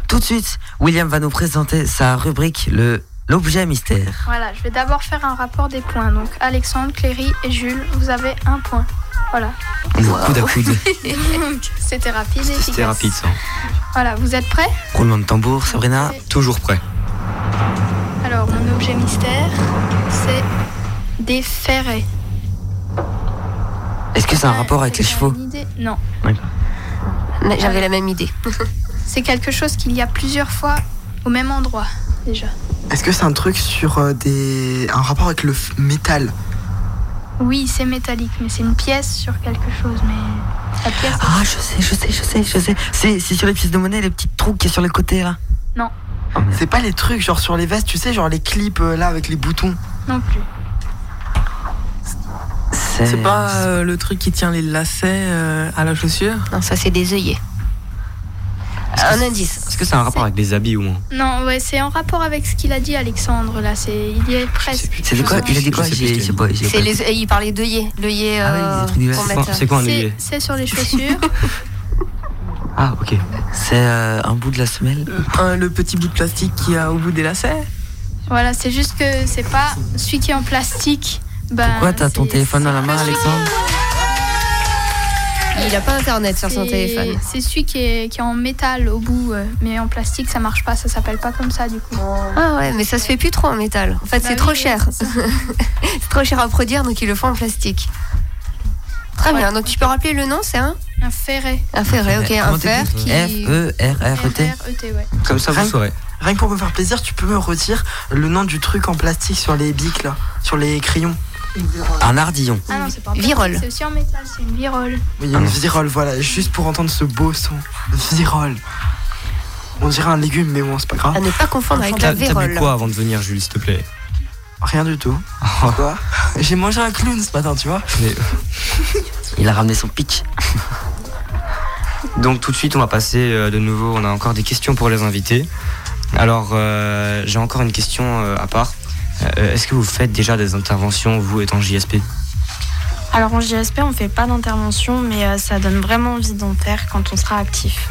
Tout de suite, William va nous présenter sa rubrique le l'objet mystère. Voilà, je vais d'abord faire un rapport des points. Donc Alexandre, Cléry et Jules, vous avez un point. Voilà. Est coude à coude. C'était rapide et efficace. C'était rapide ça. Voilà, vous êtes prêts? Roulement de tambour, Sabrina. Toujours prêt. Alors, mon objet mystère, c'est des ferrets. Est-ce que c'est un rapport avec les chevaux Une idée Non. Mais J'avais la même idée. C'est quelque chose qu'il y a plusieurs fois au même endroit, déjà. Est-ce que c'est un truc sur euh, des. un rapport avec le f- métal? Oui, c'est métallique, mais c'est une pièce sur quelque chose, mais la pièce. Ah, je sais, je sais, je sais, je sais. C'est c'est sur les pièces de monnaie, les petits trous qui est sur les côtés là. Non, C'est pas les trucs genre sur les vestes, tu sais, genre les clips euh, là avec les boutons? non plus. C'est pas euh, le truc qui tient les lacets euh, à la chaussure? Non, ça c'est des œillets. Un indice. Est-ce que c'est un rapport avec les habits ou moins? Non, ouais, c'est en rapport avec ce qu'il a dit, Alexandre. Là, c'est, il y est presque. C'était quoi Il a dit quoi C'est pas- les, il parlait d'œillets. L'œillet euh, lait. mettre- C'est quoi un C'est, œillet? c'est sur les chaussures. Ah, ok. C'est euh, un bout de la semelle? Un- Le petit bout de plastique qui a au bout des lacets? Voilà, c'est juste que c'est pas celui qui est en plastique. Ben, Pourquoi t'as ton téléphone dans la main, Alexandre Il a pas internet sur son téléphone. C'est celui qui est, qui est en métal au bout, euh, mais en plastique ça marche pas, ça s'appelle pas comme ça du coup. Ah ouais, mais ça se fait plus trop en métal. En fait, Bah c'est oui, trop cher. c'est trop cher à produire, donc ils le font en plastique. Très bien. Donc tu peux rappeler le nom, c'est un Un ferret. Un ferret, ok, un fer qui. F-E-R-R-E-T. R-E-T, ouais. Comme ça, vous Rien- saurez. Rien que pour me faire plaisir, tu peux me redire le nom du truc en plastique sur les bics là, sur les crayons. Un ardillon. Ah non, c'est pas en Virole. C'est aussi en métal, c'est une virole. Oui, une virole, voilà, juste pour entendre ce beau son. Virole. On dirait un légume, mais bon, c'est pas grave. À ne pas confondre avec T'as la t'as bu vérole. quoi avant de venir, Jules, s'il te plaît? Rien du tout. Quoi? J'ai mangé un clown ce matin, tu vois. Mais- Il a ramené son pic. Donc tout de suite, on va passer euh, de nouveau. On a encore des questions pour les invités. Alors, euh, j'ai encore une question euh, à part. Euh, Est-ce que vous faites déjà des interventions, vous étant JSP Alors en JSP, on fait pas d'intervention, mais euh, ça donne vraiment envie d'en faire quand on sera actif.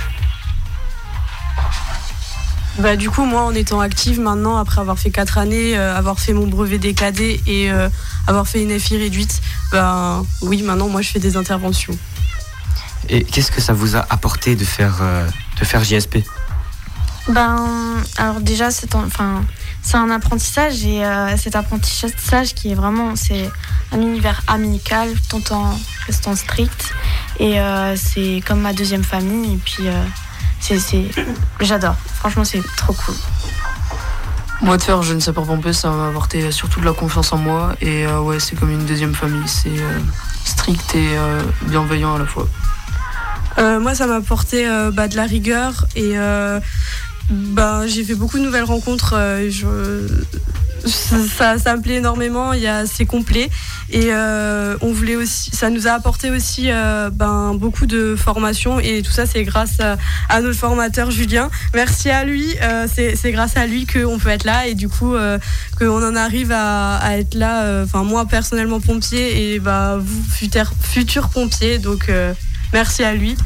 Bah, du coup, moi, en étant active maintenant, après avoir fait 4 années, euh, avoir fait mon brevet DKD et euh, avoir fait une FI réduite, ben oui, maintenant, moi, je fais des interventions. Et qu'est-ce que ça vous a apporté de faire, euh, de faire JSP Ben, alors déjà, c'est enfin, c'est un apprentissage et euh, cet apprentissage qui est vraiment, c'est un univers amical tout en restant strict et euh, c'est comme ma deuxième famille et puis euh, c'est, c'est, j'adore. Franchement, c'est trop cool. Moi, de faire jeune sapeur-pompier, ça m'a apporté surtout de la confiance en moi. Et euh, ouais, c'est comme une deuxième famille. C'est euh, strict et euh, bienveillant à la fois. Euh, moi, ça m'a apporté euh, bah, de la rigueur et euh, bah, j'ai fait beaucoup de nouvelles rencontres. euh, je- ça, ça me plaît énormément. Il y a, c'est complet et euh, on voulait aussi, ça nous a apporté aussi euh, ben, beaucoup de formations et tout ça, c'est grâce à, à notre formateur Julien. Merci à lui. euh, c'est, grâce à lui qu'on peut être là et du coup euh, qu'on en arrive à, à être là. euh, Enfin, moi personnellement pompier et bah vous futurs futurs pompiers. Donc euh, merci à lui.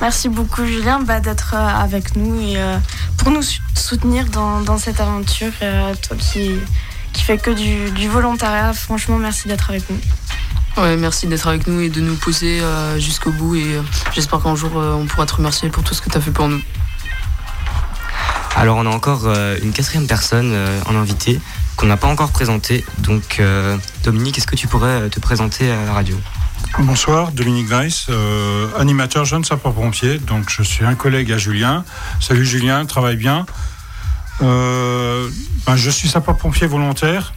Merci beaucoup Julien bah, d'être euh, avec nous et euh, pour nous sou- soutenir dans, dans cette aventure. euh, toi qui, qui fais que du, du volontariat, franchement merci d'être avec nous. Ouais, merci d'être avec nous et de nous pousser euh, jusqu'au bout. Et euh, j'espère qu'un jour, euh, on pourra te remercier pour tout ce que tu as fait pour nous. Alors, on a encore euh, une quatrième personne euh, en invité qu'on n'a pas encore présentée. Donc, euh, Dominique, est-ce que tu pourrais te présenter à la radio? Bonsoir, Dominique Weiss, euh, animateur jeune sapeur-pompier. Donc, je suis un collègue à Julien. Salut Julien, travaille bien. Euh, ben, je suis sapeur-pompier volontaire.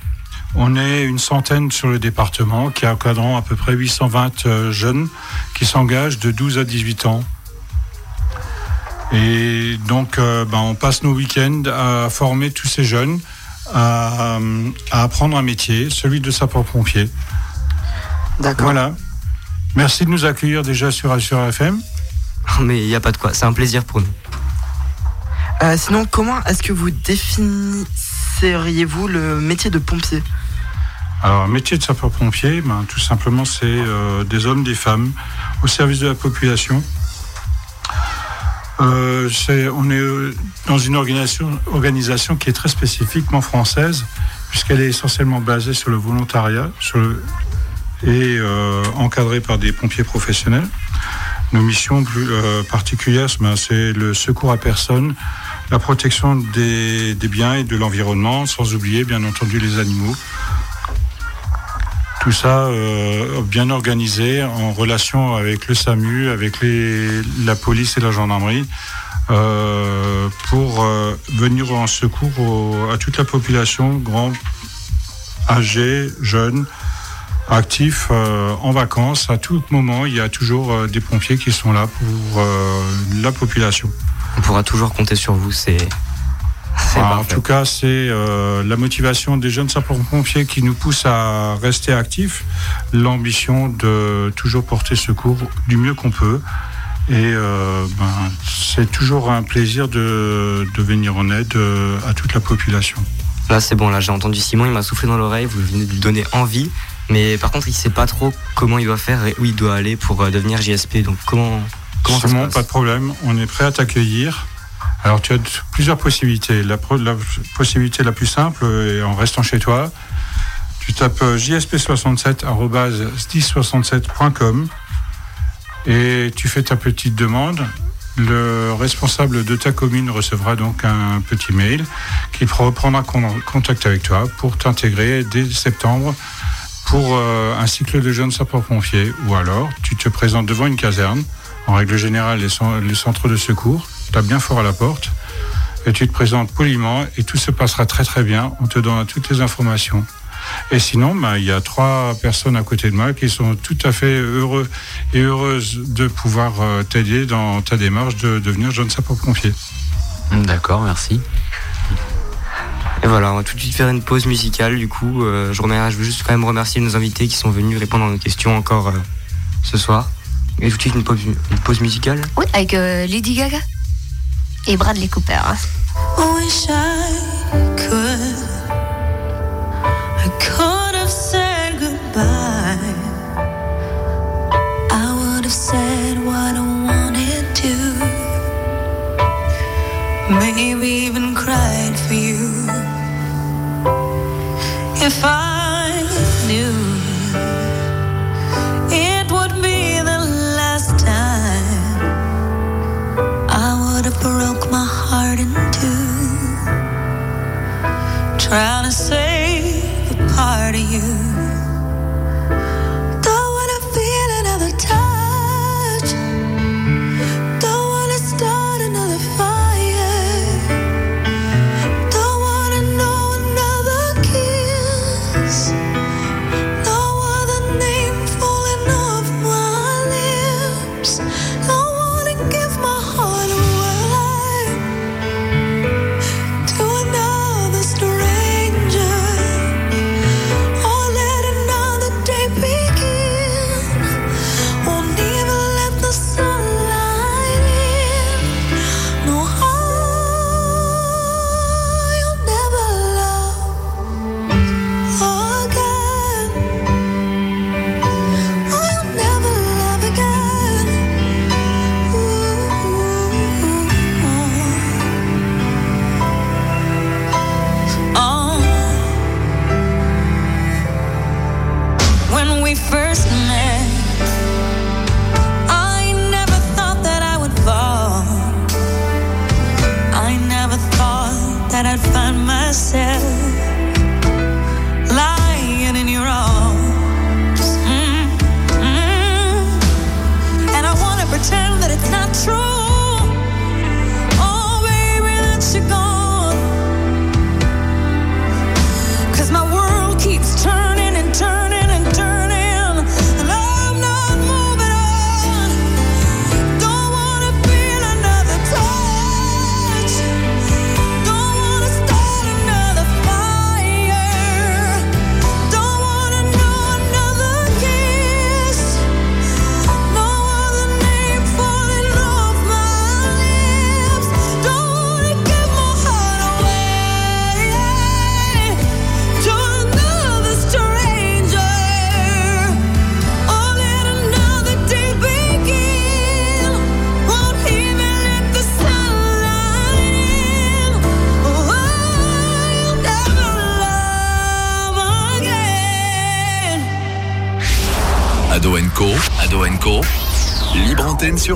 On est une centaine sur le département qui encadrant à peu près 820 euh, jeunes qui s'engagent de 12 à 18 ans. Et donc, euh, ben, on passe nos week-ends à former tous ces jeunes à, à apprendre un métier, celui de sapeur-pompier. D'accord. Voilà. Merci de nous accueillir déjà sur Azure FM. Mais il n'y a pas de quoi, c'est un plaisir pour nous. Euh, sinon, comment est-ce que vous définisseriez-vous le métier de pompier? Alors, métier de sapeur-pompier, ben, tout simplement, c'est euh, des hommes, des femmes au service de la population. Euh, c'est- on est dans une organisation, organisation qui est très spécifiquement française, puisqu'elle est essentiellement basée sur le volontariat sur le- et euh, encadrée par des pompiers professionnels. Nos missions plus euh, particulières, ben, c'est le secours à personne, la protection des, biens et de l'environnement, sans oublier bien entendu les animaux. Tout ça euh, bien organisé en relation avec le SAMU, avec la police et la gendarmerie, pour venir en secours à toute la population, grands, âgés, jeunes, actifs, euh, en vacances. À tout moment, il y a toujours euh, des pompiers qui sont là pour euh, la population. On pourra toujours compter sur vous, c'est. Ah, en tout cas, c'est la motivation des jeunes sapeurs-pompiers qui nous pousse à rester actifs, l'ambition de toujours porter secours du mieux qu'on peut. Et ben, c'est toujours un plaisir de, de venir en aide à toute la population. Là, c'est bon, là, j'ai entendu Simon, il m'a soufflé dans l'oreille, vous venez de lui donner envie. Mais par contre, il sait pas trop comment il doit faire et où il doit aller pour euh, devenir JSP. Donc, comment, comment ça se Simon, passe pas de problème, on est prêt à t'accueillir. Alors tu as plusieurs possibilités. La, possibilité la plus simple, euh, en restant chez toi, tu tapes euh, jsp67.com et tu fais ta petite demande. Le responsable de ta commune recevra donc un petit mail qui reprendra con- contact avec toi pour t'intégrer dès septembre pour euh, un cycle de jeunes sapeurs-pompiers. Ou alors, tu te présentes devant une caserne, en règle générale les, cen- les centres de secours, tu bien fort à la porte, et tu te présentes poliment et tout se passera très très bien. On te donnera toutes les informations. Et sinon, bah, il y a trois personnes à côté de moi qui sont tout à fait heureux et heureuses de pouvoir euh, t'aider dans ta démarche de devenir jeune sapeur-pompier. D'accord, merci. Et voilà, on va tout de suite faire une pause musicale. Du coup, euh, je, remercie, je veux juste quand même remercier nos invités qui sont venus répondre à nos questions encore euh, ce soir. Et tout de suite une pause, une pause musicale. Oui, avec euh, Lady Gaga et Bradley Cooper. hein. Wish I could. I could have said goodbye. I would have said what I wanted to. Maybe even cried for you. Trying to save a part of you.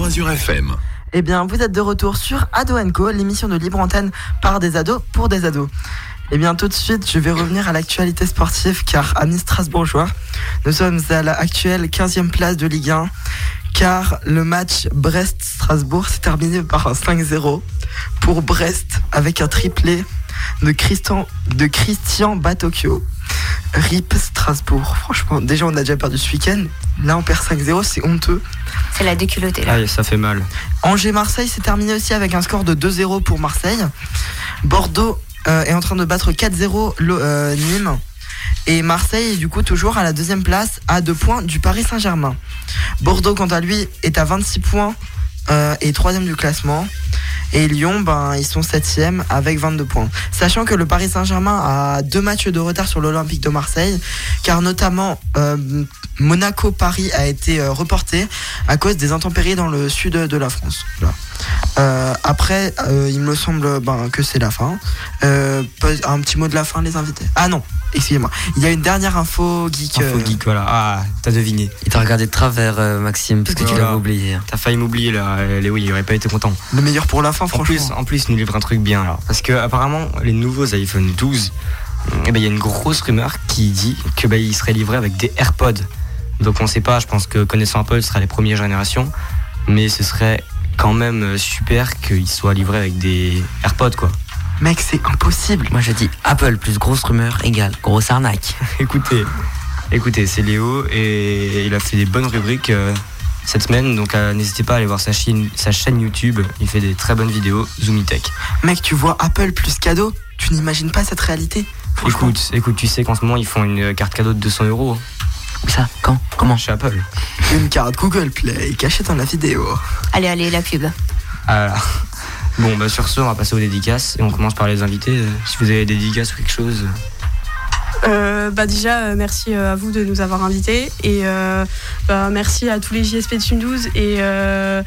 Sur FM. Eh bien, vous êtes de retour sur Ado Co, l'émission de libre antenne par des ados pour des ados. Eh bien, tout de suite, je vais revenir à l'actualité sportive car, amis strasbourgeois, nous sommes à l'actuelle 15e place de Ligue 1 car le match Brest-Strasbourg s'est terminé par un 5-0 pour Brest avec un triplé de Christian, de Christian Batocchio. RIP Strasbourg. Franchement, déjà on a déjà perdu ce week-end. Là on perd 5-0, c'est honteux. C'est la déculottée là. Aïe, ça fait mal. Angers-Marseille s'est terminé aussi avec un score de 2-0 pour Marseille. Bordeaux euh, est en train de battre 4-0 le- euh, Nîmes. Et Marseille est du coup toujours à la deuxième place à 2 points du Paris Saint-Germain. Bordeaux quant à lui est à 26 points euh, et troisième du classement. Et Lyon, ben, ils sont septième avec 22 points. Sachant que le Paris Saint-Germain a deux matchs de retard sur l'Olympique de Marseille, car notamment euh, Monaco-Paris a été euh, reporté à cause des intempéries dans le sud de la France. Euh, après, il me semble ben, que c'est la fin. Un petit mot de la fin, les invités. Ah non, excusez-moi. Il y a une dernière info geek. Info euh, geek, voilà. Ah, t'as deviné. Il t'a regardé de travers, euh, Maxime, parce que tu l'avais oublié. T'as failli m'oublier là, euh, Léo, il aurait pas été content. Le meilleur pour la fin, En franchement. plus, en plus, il nous livre un truc bien là. Parce que apparemment, les nouveaux iPhone 12, eh ben, il y a une grosse rumeur qui dit que ben, ils seraient livrés avec des AirPods. Donc on sait pas, je pense que connaissant Apple, ce sera les premières générations. Mais ce serait quand même super qu'ils soient livrés avec des AirPods quoi. Mec, c'est impossible. Moi je dis Apple plus grosse rumeur égale grosse arnaque. écoutez, écoutez, c'est Léo et il a fait des bonnes rubriques euh, cette semaine. Donc euh, n'hésitez pas à aller voir sa chaîne, sa chaîne YouTube. Il fait des très bonnes vidéos, Zoomitech. Mec, tu vois Apple plus cadeau, tu n'imagines pas cette réalité? Écoute, écoute, tu sais qu'en ce moment ils font une carte cadeau de 200 euros. Où ça? Quand? Comment? Chez Apple. Une carte Google Play cachée dans la vidéo. Allez, allez, la pub. Ah là. Bon, bah sur ce, on va passer aux dédicaces et on commence par les invités. Si vous avez des dédicaces ou quelque chose. Euh, bah déjà, euh, merci euh, à vous de nous avoir invités et euh, bah, merci à tous les JSP de Sud 12 et euh,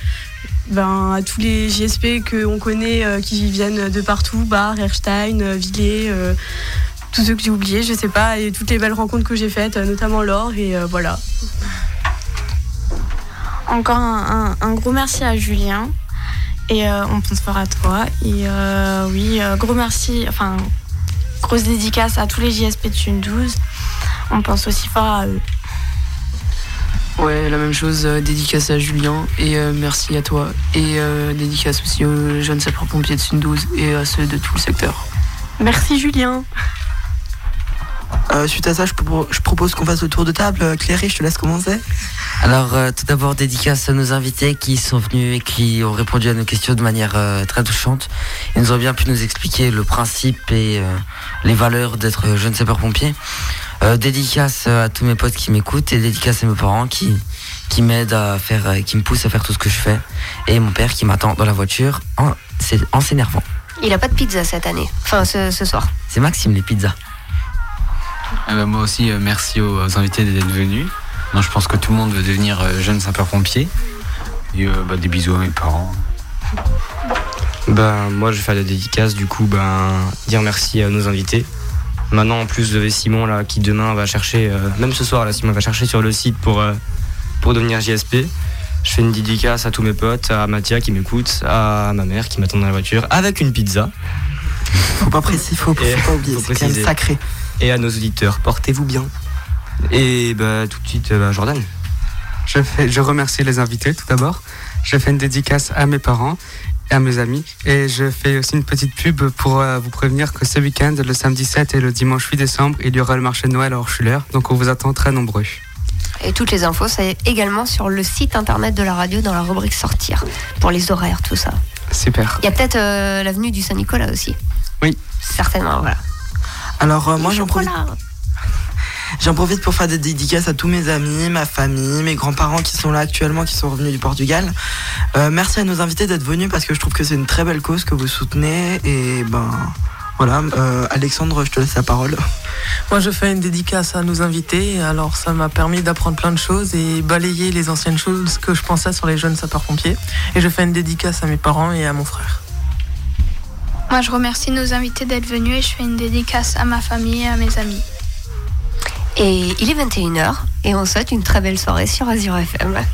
ben, à tous les JSP qu'on connaît euh, qui viennent de partout, Bar, Erstein, Villiers, euh, tous ceux que j'ai oubliés, je sais pas, et toutes les belles rencontres que j'ai faites, notamment Laure et euh, voilà. Encore un, un- un gros merci à Julien. Et euh, on pense fort à toi. Et euh, oui, euh, gros merci, enfin, grosse dédicace à tous les JSP de Thune 12. On pense aussi fort à eux. Ouais, la même chose, euh, dédicace à Julien et euh, merci à toi. Et euh, dédicace aussi aux jeunes sapeurs-pompiers de Sud 12 et à ceux de tout le secteur. Merci Julien. Euh, suite à ça, je, propo- je propose qu'on fasse le tour de table. Euh, Cléry, je te laisse commencer. Alors, euh, tout d'abord, dédicace à nos invités qui sont venus et qui ont répondu à nos questions de manière euh, très touchante. Ils nous ont bien pu nous expliquer le principe et euh, les valeurs d'être jeune sapeur-pompier. Euh, dédicace à tous mes potes qui m'écoutent et dédicace à mes parents qui, qui m'aident à faire, qui me poussent à faire tout ce que je fais. Et mon père qui m'attend dans la voiture en, c'est- en s'énervant. Il a pas de pizza cette année. Enfin, ce, ce soir. C'est Maxime, les pizzas. Eh ben, moi aussi, euh, merci aux, aux invités d'être venus. Moi, je pense que tout le monde veut devenir euh, jeune sapeur-pompier. Et euh, bah, des bisous à mes parents. Ben, moi, je vais faire des dédicaces, du coup, ben, dire merci à nos invités. Maintenant, en plus, de Simon, là, qui demain va chercher, euh, même ce soir, là, Simon va chercher sur le site pour, euh, pour devenir JSP. Je fais une dédicace à tous mes potes, à Mathia qui m'écoute, à ma mère qui m'attend dans la voiture, avec une pizza. Faut pas préciser, faut, faut pas oublier, c'est quand même sacré. Et à nos auditeurs, portez-vous bien. Et bah, tout de suite, bah, Jordan. Je, fais, je remercie les invités tout d'abord. Je fais une dédicace à mes parents et à mes amis. Et je fais aussi une petite pub pour euh, vous prévenir que ce week-end, le samedi 7 et le dimanche 8 décembre, il y aura le marché de Noël à Orchuler. Donc on vous attend très nombreux. Et toutes les infos, c'est également sur le site internet de la radio dans la rubrique sortir. Pour les horaires, tout ça. Super. Il y a peut-être euh, l'avenue du Saint-Nicolas aussi. Oui. Certainement, voilà. Alors, euh, moi, j'en profite. Chocolat. J'en profite pour faire des dédicaces à tous mes amis, ma famille, mes grands-parents qui sont là actuellement, qui sont revenus du Portugal. Euh, merci à nos invités d'être venus parce que je trouve que c'est une très belle cause que vous soutenez. Et ben voilà, euh, Alexandre, je te laisse la parole. Moi, je fais une dédicace à nos invités. Alors, ça m'a permis d'apprendre plein de choses et balayer les anciennes choses que je pensais sur les jeunes sapeurs-pompiers. Et je fais une dédicace à mes parents et à mon frère. Moi, je remercie nos invités d'être venus et je fais une dédicace à ma famille et à mes amis. Et il est 21h et on souhaite une très belle soirée sur Azure FM.